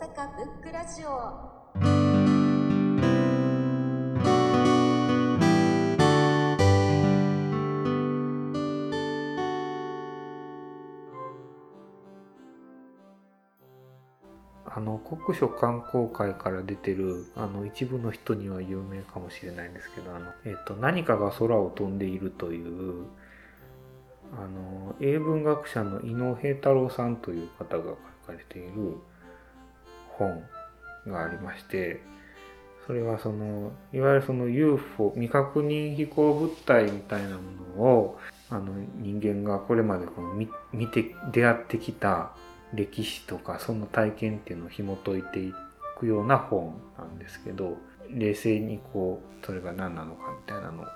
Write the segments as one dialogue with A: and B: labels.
A: 阪ブックラジオ。
B: あの国書観光会から出てるあの一部の人には有名かもしれないんですけどあの、えっと何かが空を飛んでいるというあの英文学者の伊能平太郎さんという方が書かれている本がありましてそれはそのいわゆるその UFO 未確認飛行物体みたいなものをあの人間がこれまでこの見て出会ってきた歴史とかその体験っていうのを紐解いていくような本なんですけど冷静にこうそれが何なのかみたいなのをう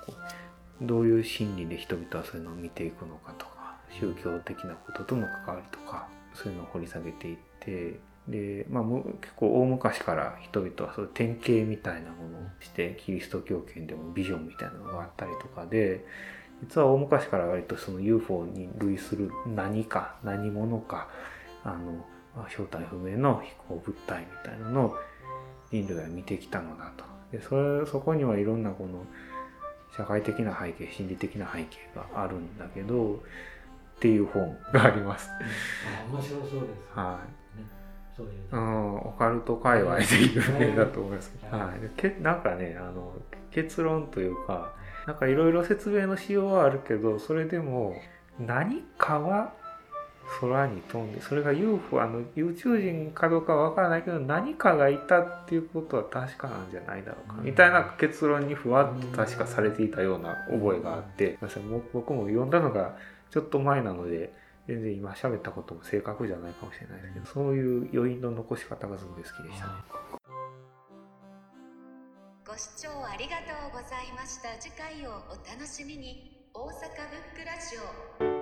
B: どういう心理で人々はそういうのを見ていくのかとか宗教的なこととの関わりとかそういうのを掘り下げていってで、まあ、む結構大昔から人々はそういう典型みたいなものをしてキリスト教圏でもビジョンみたいなのがあったりとかで実は大昔から割とその UFO に類する何か何者かあのまあ正体不明の飛行物体みたいなのを人類は見てきたのだと。でそれそこにはいろんなこの社会的な背景心理的な背景があるんだけどっていう本があります。
C: あ面白そうです。
B: は
C: ね、そういう
B: い。う
C: の。
B: ん、オカルト界隈で有名だと思いますけど、
C: はい。
B: けなんかねあの結論というかなんかいろいろ説明のしようはあるけどそれでも何かは空に飛んでそれが UFO あの宇宙人かどうかは分からないけど何かがいたっていうことは確かなんじゃないだろうか、
C: うん。
B: みたいな結論にふわっと確かされていたような覚えがあって、ごめん僕も読んだのがちょっと前なので全然今喋ったことも正確じゃないかもしれないですけどそういう余韻の残し方がすごい好きでしたね。
A: ご視聴ありがとうございました。次回をお楽しみに。大阪ブックラジオ